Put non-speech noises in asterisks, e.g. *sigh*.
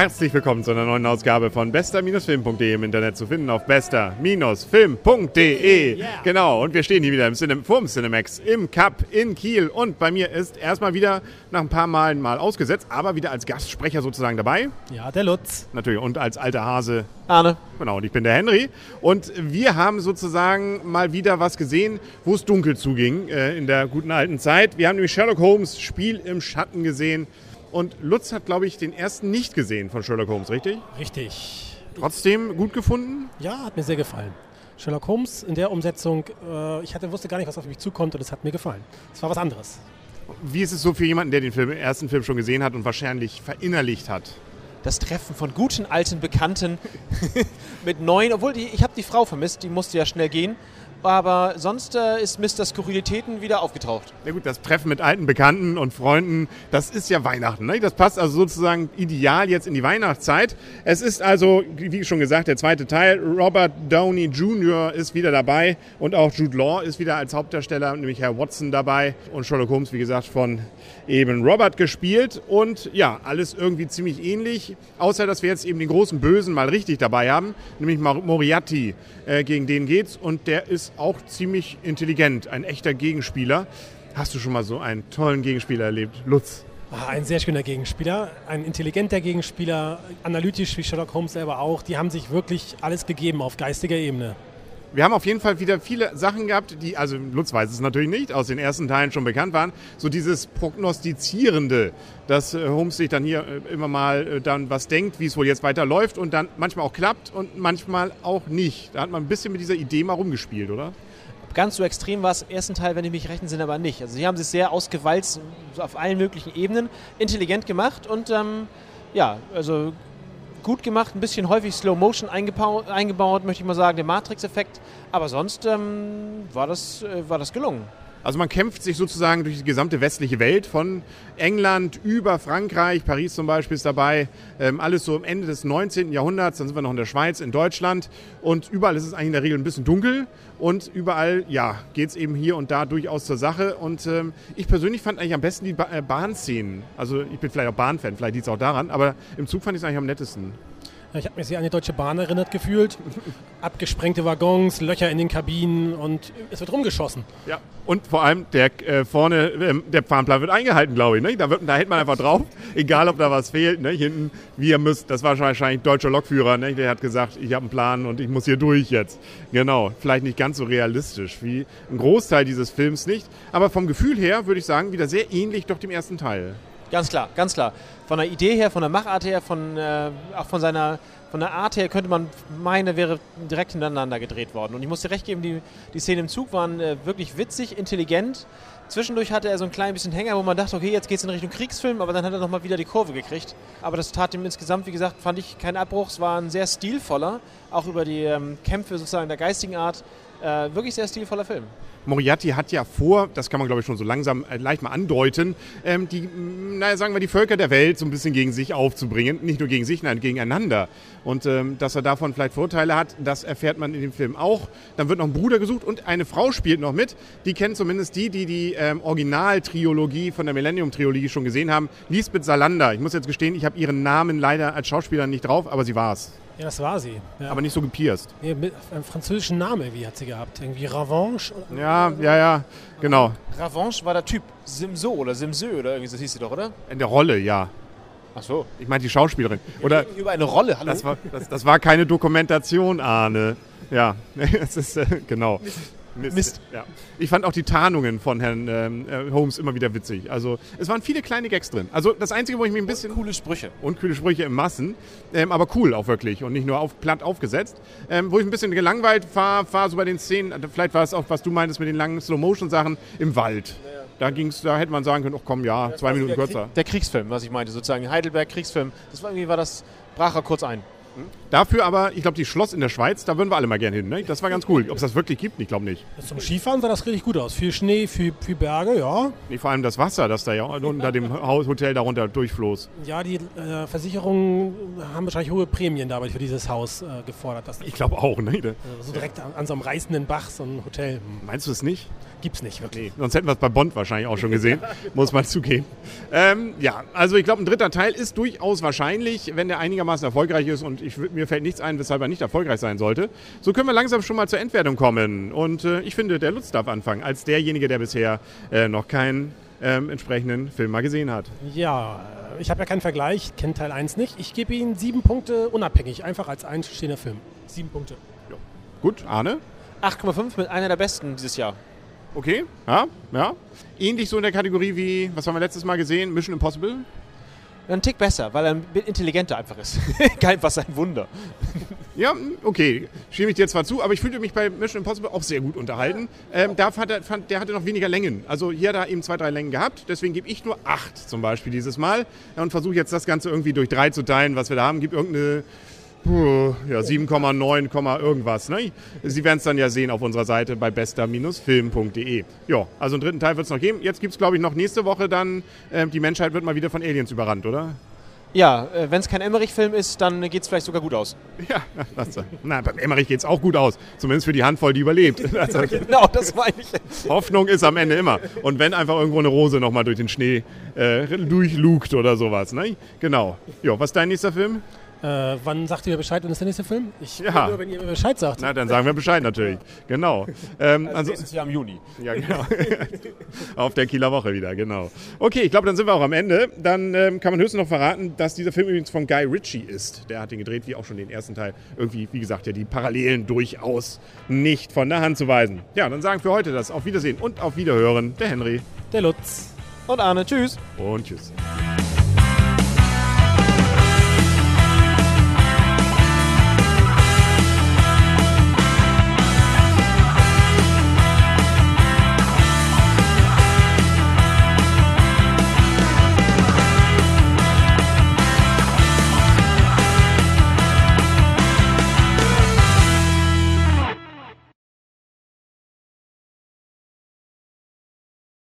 Herzlich willkommen zu einer neuen Ausgabe von bester-film.de im Internet zu finden auf bester-film.de. Yeah. Genau, und wir stehen hier wieder im Cinem vorm Cinemax im Cup in Kiel und bei mir ist erstmal wieder nach ein paar Malen mal ausgesetzt, aber wieder als Gastsprecher sozusagen dabei. Ja, der Lutz. Natürlich, und als alter Hase. Arne. Genau, und ich bin der Henry. Und wir haben sozusagen mal wieder was gesehen, wo es dunkel zuging äh, in der guten alten Zeit. Wir haben nämlich Sherlock Holmes Spiel im Schatten gesehen. Und Lutz hat, glaube ich, den ersten nicht gesehen von Sherlock Holmes, richtig? Richtig. Trotzdem gut gefunden? Ja, hat mir sehr gefallen. Sherlock Holmes in der Umsetzung, äh, ich hatte, wusste gar nicht, was auf mich zukommt und es hat mir gefallen. Es war was anderes. Wie ist es so für jemanden, der den Film, ersten Film schon gesehen hat und wahrscheinlich verinnerlicht hat? Das Treffen von guten alten Bekannten *laughs* mit neuen, obwohl die, ich habe die Frau vermisst, die musste ja schnell gehen aber sonst äh, ist Mr. Skurrilitäten wieder aufgetaucht. Ja gut, das Treffen mit alten Bekannten und Freunden, das ist ja Weihnachten. Ne? Das passt also sozusagen ideal jetzt in die Weihnachtszeit. Es ist also, wie schon gesagt, der zweite Teil. Robert Downey Jr. ist wieder dabei und auch Jude Law ist wieder als Hauptdarsteller, nämlich Herr Watson dabei und Sherlock Holmes, wie gesagt, von eben Robert gespielt. Und ja, alles irgendwie ziemlich ähnlich, außer dass wir jetzt eben den großen Bösen mal richtig dabei haben, nämlich Moriarty, äh, gegen den geht's und der ist auch ziemlich intelligent, ein echter Gegenspieler. Hast du schon mal so einen tollen Gegenspieler erlebt, Lutz? Ah, ein sehr schöner Gegenspieler, ein intelligenter Gegenspieler, analytisch wie Sherlock Holmes selber auch. Die haben sich wirklich alles gegeben auf geistiger Ebene. Wir haben auf jeden Fall wieder viele Sachen gehabt, die, also Lutz weiß es natürlich nicht, aus den ersten Teilen schon bekannt waren. So dieses Prognostizierende, dass äh, Holmes sich dann hier äh, immer mal äh, dann was denkt, wie es wohl jetzt weiterläuft und dann manchmal auch klappt und manchmal auch nicht. Da hat man ein bisschen mit dieser Idee mal rumgespielt, oder? Ganz so extrem war es im ersten Teil, wenn ich mich recht entsinne, aber nicht. Also sie haben sich sehr ausgewalzt, auf allen möglichen Ebenen, intelligent gemacht und ähm, ja, also gut gemacht, ein bisschen häufig Slow Motion eingebaut, eingebaut möchte ich mal sagen, der Matrix-Effekt. Aber sonst ähm, war, das, äh, war das gelungen. Also man kämpft sich sozusagen durch die gesamte westliche Welt, von England über Frankreich, Paris zum Beispiel ist dabei, ähm, alles so am Ende des 19. Jahrhunderts, dann sind wir noch in der Schweiz, in Deutschland und überall ist es eigentlich in der Regel ein bisschen dunkel und überall, ja, geht es eben hier und da durchaus zur Sache und ähm, ich persönlich fand eigentlich am besten die ba äh, Bahnszenen. Also ich bin vielleicht auch Bahnfan, vielleicht liegt es auch daran, aber im Zug fand ich es eigentlich am nettesten. Ich habe mich sehr an die Deutsche Bahn erinnert gefühlt. *laughs* Abgesprengte Waggons, Löcher in den Kabinen und es wird rumgeschossen. Ja, und vor allem der äh, vorne, äh, der Fahrplan wird eingehalten, glaube ich. Ne? Da, wird, da hält man einfach drauf, *laughs* egal ob da was fehlt. Ne? Hinten, wir müssen, das war wahrscheinlich deutscher Lokführer, ne? der hat gesagt, ich habe einen Plan und ich muss hier durch jetzt. Genau, vielleicht nicht ganz so realistisch wie ein Großteil dieses Films nicht. Aber vom Gefühl her würde ich sagen, wieder sehr ähnlich doch dem ersten Teil. Ganz klar, ganz klar. Von der Idee her, von der Machart her, von, äh, auch von seiner von der Art her könnte man meinen, wäre direkt hintereinander gedreht worden. Und ich muss dir recht geben, die, die Szenen im Zug waren äh, wirklich witzig, intelligent. Zwischendurch hatte er so ein klein bisschen Hänger, wo man dachte, okay, jetzt geht es in Richtung Kriegsfilm, aber dann hat er nochmal wieder die Kurve gekriegt. Aber das tat ihm insgesamt, wie gesagt, fand ich keinen Abbruch. Es war ein sehr stilvoller, auch über die ähm, Kämpfe sozusagen der geistigen Art, äh, wirklich sehr stilvoller Film. Moriarty hat ja vor, das kann man glaube ich schon so langsam äh, leicht mal andeuten, ähm, die, naja, sagen wir, die Völker der Welt so ein bisschen gegen sich aufzubringen. Nicht nur gegen sich, nein, gegeneinander. Und ähm, dass er davon vielleicht Vorteile hat, das erfährt man in dem Film auch. Dann wird noch ein Bruder gesucht und eine Frau spielt noch mit. Die kennt zumindest die, die die ähm, Originaltriologie von der Millennium-Triologie schon gesehen haben. Lisbeth Salander. Ich muss jetzt gestehen, ich habe ihren Namen leider als Schauspielerin nicht drauf, aber sie war es. Ja, das war sie. Ja. Aber nicht so gepierst. Nee, mit einem französischen Namen, wie hat sie gehabt? Irgendwie Revanche? Ja, ja, ja, genau. Revanche war der Typ Simso oder Simsö oder irgendwie, das hieß sie doch, oder? In der Rolle, ja. Ach so. Ich meine die Schauspielerin. Oder über eine Rolle, hallo? Das war, das, das war keine Dokumentation, Arne. Ja, *laughs* es ist, äh, genau. Mist. Mist. Ja. Ich fand auch die Tarnungen von Herrn ähm, äh, Holmes immer wieder witzig. Also es waren viele kleine Gags drin. Also das Einzige, wo ich mich ein bisschen... Und coole Sprüche. Und coole Sprüche im Massen. Ähm, aber cool auch wirklich und nicht nur auf, platt aufgesetzt. Ähm, wo ich ein bisschen gelangweilt war, war so bei den Szenen, vielleicht war es auch, was du meintest mit den langen Slow-Motion-Sachen, im Wald. Ja. Da ging's, da hätte man sagen können, ach komm, ja, ja zwei Minuten der kürzer. Krieg, der Kriegsfilm, was ich meinte, sozusagen Heidelberg Kriegsfilm. Das war irgendwie war das, brach er kurz ein. Hm? Dafür aber, ich glaube, die Schloss in der Schweiz, da würden wir alle mal gerne hin. Ne? Das war ganz cool. Ob es das wirklich gibt, ich glaube nicht. Zum Skifahren sah das richtig gut aus. Viel Schnee, viel, viel Berge, ja. Nee, vor allem das Wasser, das da ja unter dem Hotel darunter durchfloss. Ja, die äh, Versicherungen haben wahrscheinlich hohe Prämien dabei für dieses Haus äh, gefordert. Das, Ich glaube auch. Ne? äh, so direkt an, an so einem reißenden Bach, so ein Hotel, hm, Meinst du es nicht? gibt's nicht wirklich. Nee, sonst hätten wir es bei Bond wahrscheinlich auch schon gesehen, *laughs* muss man zugeben. Ähm, ja, also ich glaube, ein dritter Teil ist durchaus wahrscheinlich, wenn der einigermaßen erfolgreich ist und ich, mir fällt nichts ein, weshalb er nicht erfolgreich sein sollte. So können wir langsam schon mal zur Endwertung kommen. Und äh, ich finde, der Lutz darf anfangen, als derjenige, der bisher äh, noch keinen ähm, entsprechenden Film mal gesehen hat. Ja, äh, ich habe ja keinen Vergleich, kenne Teil 1 nicht. Ich gebe Ihnen sieben Punkte unabhängig, einfach als einstehender Film. Sieben Punkte. Gut, Arne? 8,5 mit einer der besten dieses Jahr. Okay, ja, ja. Ähnlich so in der Kategorie wie, was haben wir letztes Mal gesehen? Mission Impossible? Ein Tick besser, weil er intelligenter einfach ist. *laughs* Kein was ein Wunder. Ja, okay, stimme ich dir zwar zu, aber ich fühlte mich bei Mission Impossible auch sehr gut unterhalten. Ähm, da fand er, fand, der hatte noch weniger Längen. Also hier hat er eben zwei, drei Längen gehabt, deswegen gebe ich nur acht zum Beispiel dieses Mal und versuche jetzt das Ganze irgendwie durch drei zu teilen, was wir da haben. Gibt irgendeine ja, 7,9, Komma irgendwas. Ne? Sie werden es dann ja sehen auf unserer Seite bei bester-film.de. Ja, also einen dritten Teil wird es noch geben. Jetzt gibt es, glaube ich, noch nächste Woche dann, ähm, die Menschheit wird mal wieder von Aliens überrannt, oder? Ja, äh, wenn es kein Emmerich-Film ist, dann geht es vielleicht sogar gut aus. Ja, *laughs* das, na, beim Emmerich geht es auch gut aus. Zumindest für die Handvoll, die überlebt. *laughs* Also, genau, das meine ich. Hoffnung ist am Ende immer. Und wenn einfach irgendwo eine Rose nochmal durch den Schnee äh, durchlugt oder sowas. Ne? Genau. Ja, was ist dein nächster Film? Äh, wann sagt ihr mir Bescheid, wann ist der nächste Film? Ich Ja. nur, wenn ihr mir Bescheid sagt. Na, dann sagen wir Bescheid natürlich. Genau. *laughs* Ähm, also, Nächstes Jahr im Juni. ja, genau. *laughs* Auf der Kieler Woche wieder, genau. Okay, ich glaube, dann sind wir auch am Ende. Dann ähm, kann man höchstens noch verraten, dass dieser Film übrigens von Guy Ritchie ist. Der hat den gedreht, wie auch schon den ersten Teil. Irgendwie, wie gesagt, ja, die Parallelen durchaus nicht von der Hand zu weisen. Ja, dann sagen wir heute das. Auf Wiedersehen und auf Wiederhören. Der Henry. Der Lutz. Und Arne, tschüss. Und tschüss.